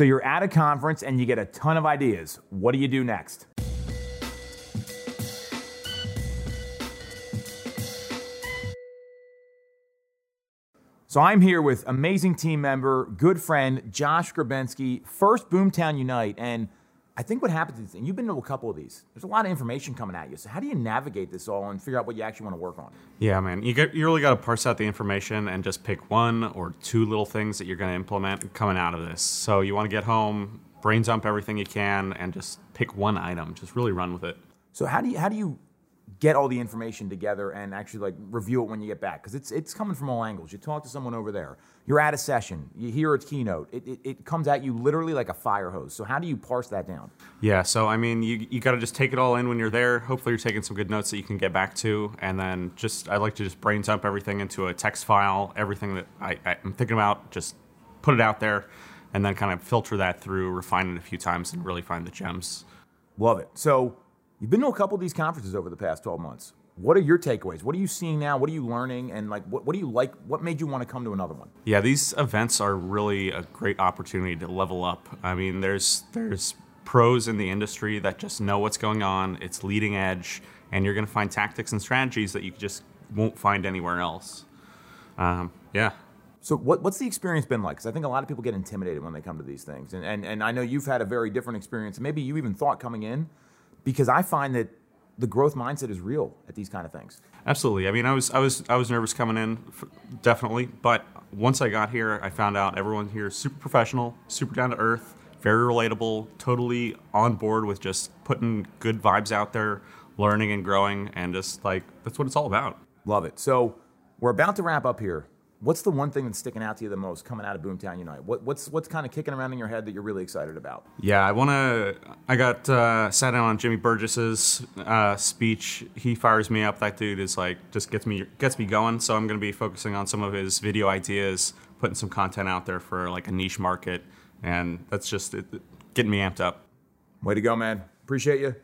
So you're at a conference and you get a ton of ideas. What do you do next? So I'm here with amazing team member, good friend, Josh Grabensky, first Boomtown Unite. And I think what happens is, and you've been to a couple of these, there's a lot of information coming at you. So how do you navigate this all and figure out what you actually want to work on? Yeah, man. You get you really got to parse out the information and just pick one or two little things that you're going to implement coming out of this. So you want to get home, brain dump everything you can, and just pick one item. Just really run with it. So how do you how do you get all the information together and actually like review it when you get back because it's it's coming from all angles. You talk to someone over there, you're at a session, you hear a keynote, it, it, it comes at you literally like a fire hose. So how do you parse that down? Yeah, so I mean, you you got to just take it all in when you're there. Hopefully, you're taking some good notes that you can get back to, and then just I like to just brain dump everything into a text file, everything that I, I'm thinking about, just put it out there, and then kind of filter that through, refine it a few times, and really find the gems. Love it. So You've been to a couple of these conferences over the past 12 months. What are your takeaways? What are you seeing now? What are you learning? And like, what, what do you like? What made you want to come to another one? Yeah, these events are really a great opportunity to level up. I mean, there's there's pros in the industry that just know what's going on. It's leading edge, and you're going to find tactics and strategies that you just won't find anywhere else. Um, yeah. So what, what's the experience been like? Because I think a lot of people get intimidated when they come to these things, and, and and I know you've had a very different experience. Maybe you even thought coming in because I find that the growth mindset is real at these kind of things. Absolutely. I mean, I was I was I was nervous coming in, definitely. But once I got here, I found out everyone here is super professional, super down to earth, very relatable, totally on board with just putting good vibes out there, learning and growing, and just like that's what it's all about. Love it. So we're about to wrap up here. What's the one thing that's sticking out to you the most coming out of Boomtown Unite? What, what's what's kind of kicking around in your head that you're really excited about? Yeah, I want to. I got uh, sat down on Jimmy Burgess's uh, speech. He fires me up. That dude is like just gets me gets me going. So I'm going to be focusing on some of his video ideas, putting some content out there for like a niche market, and that's just it, getting me amped up. Way to go, man! Appreciate you.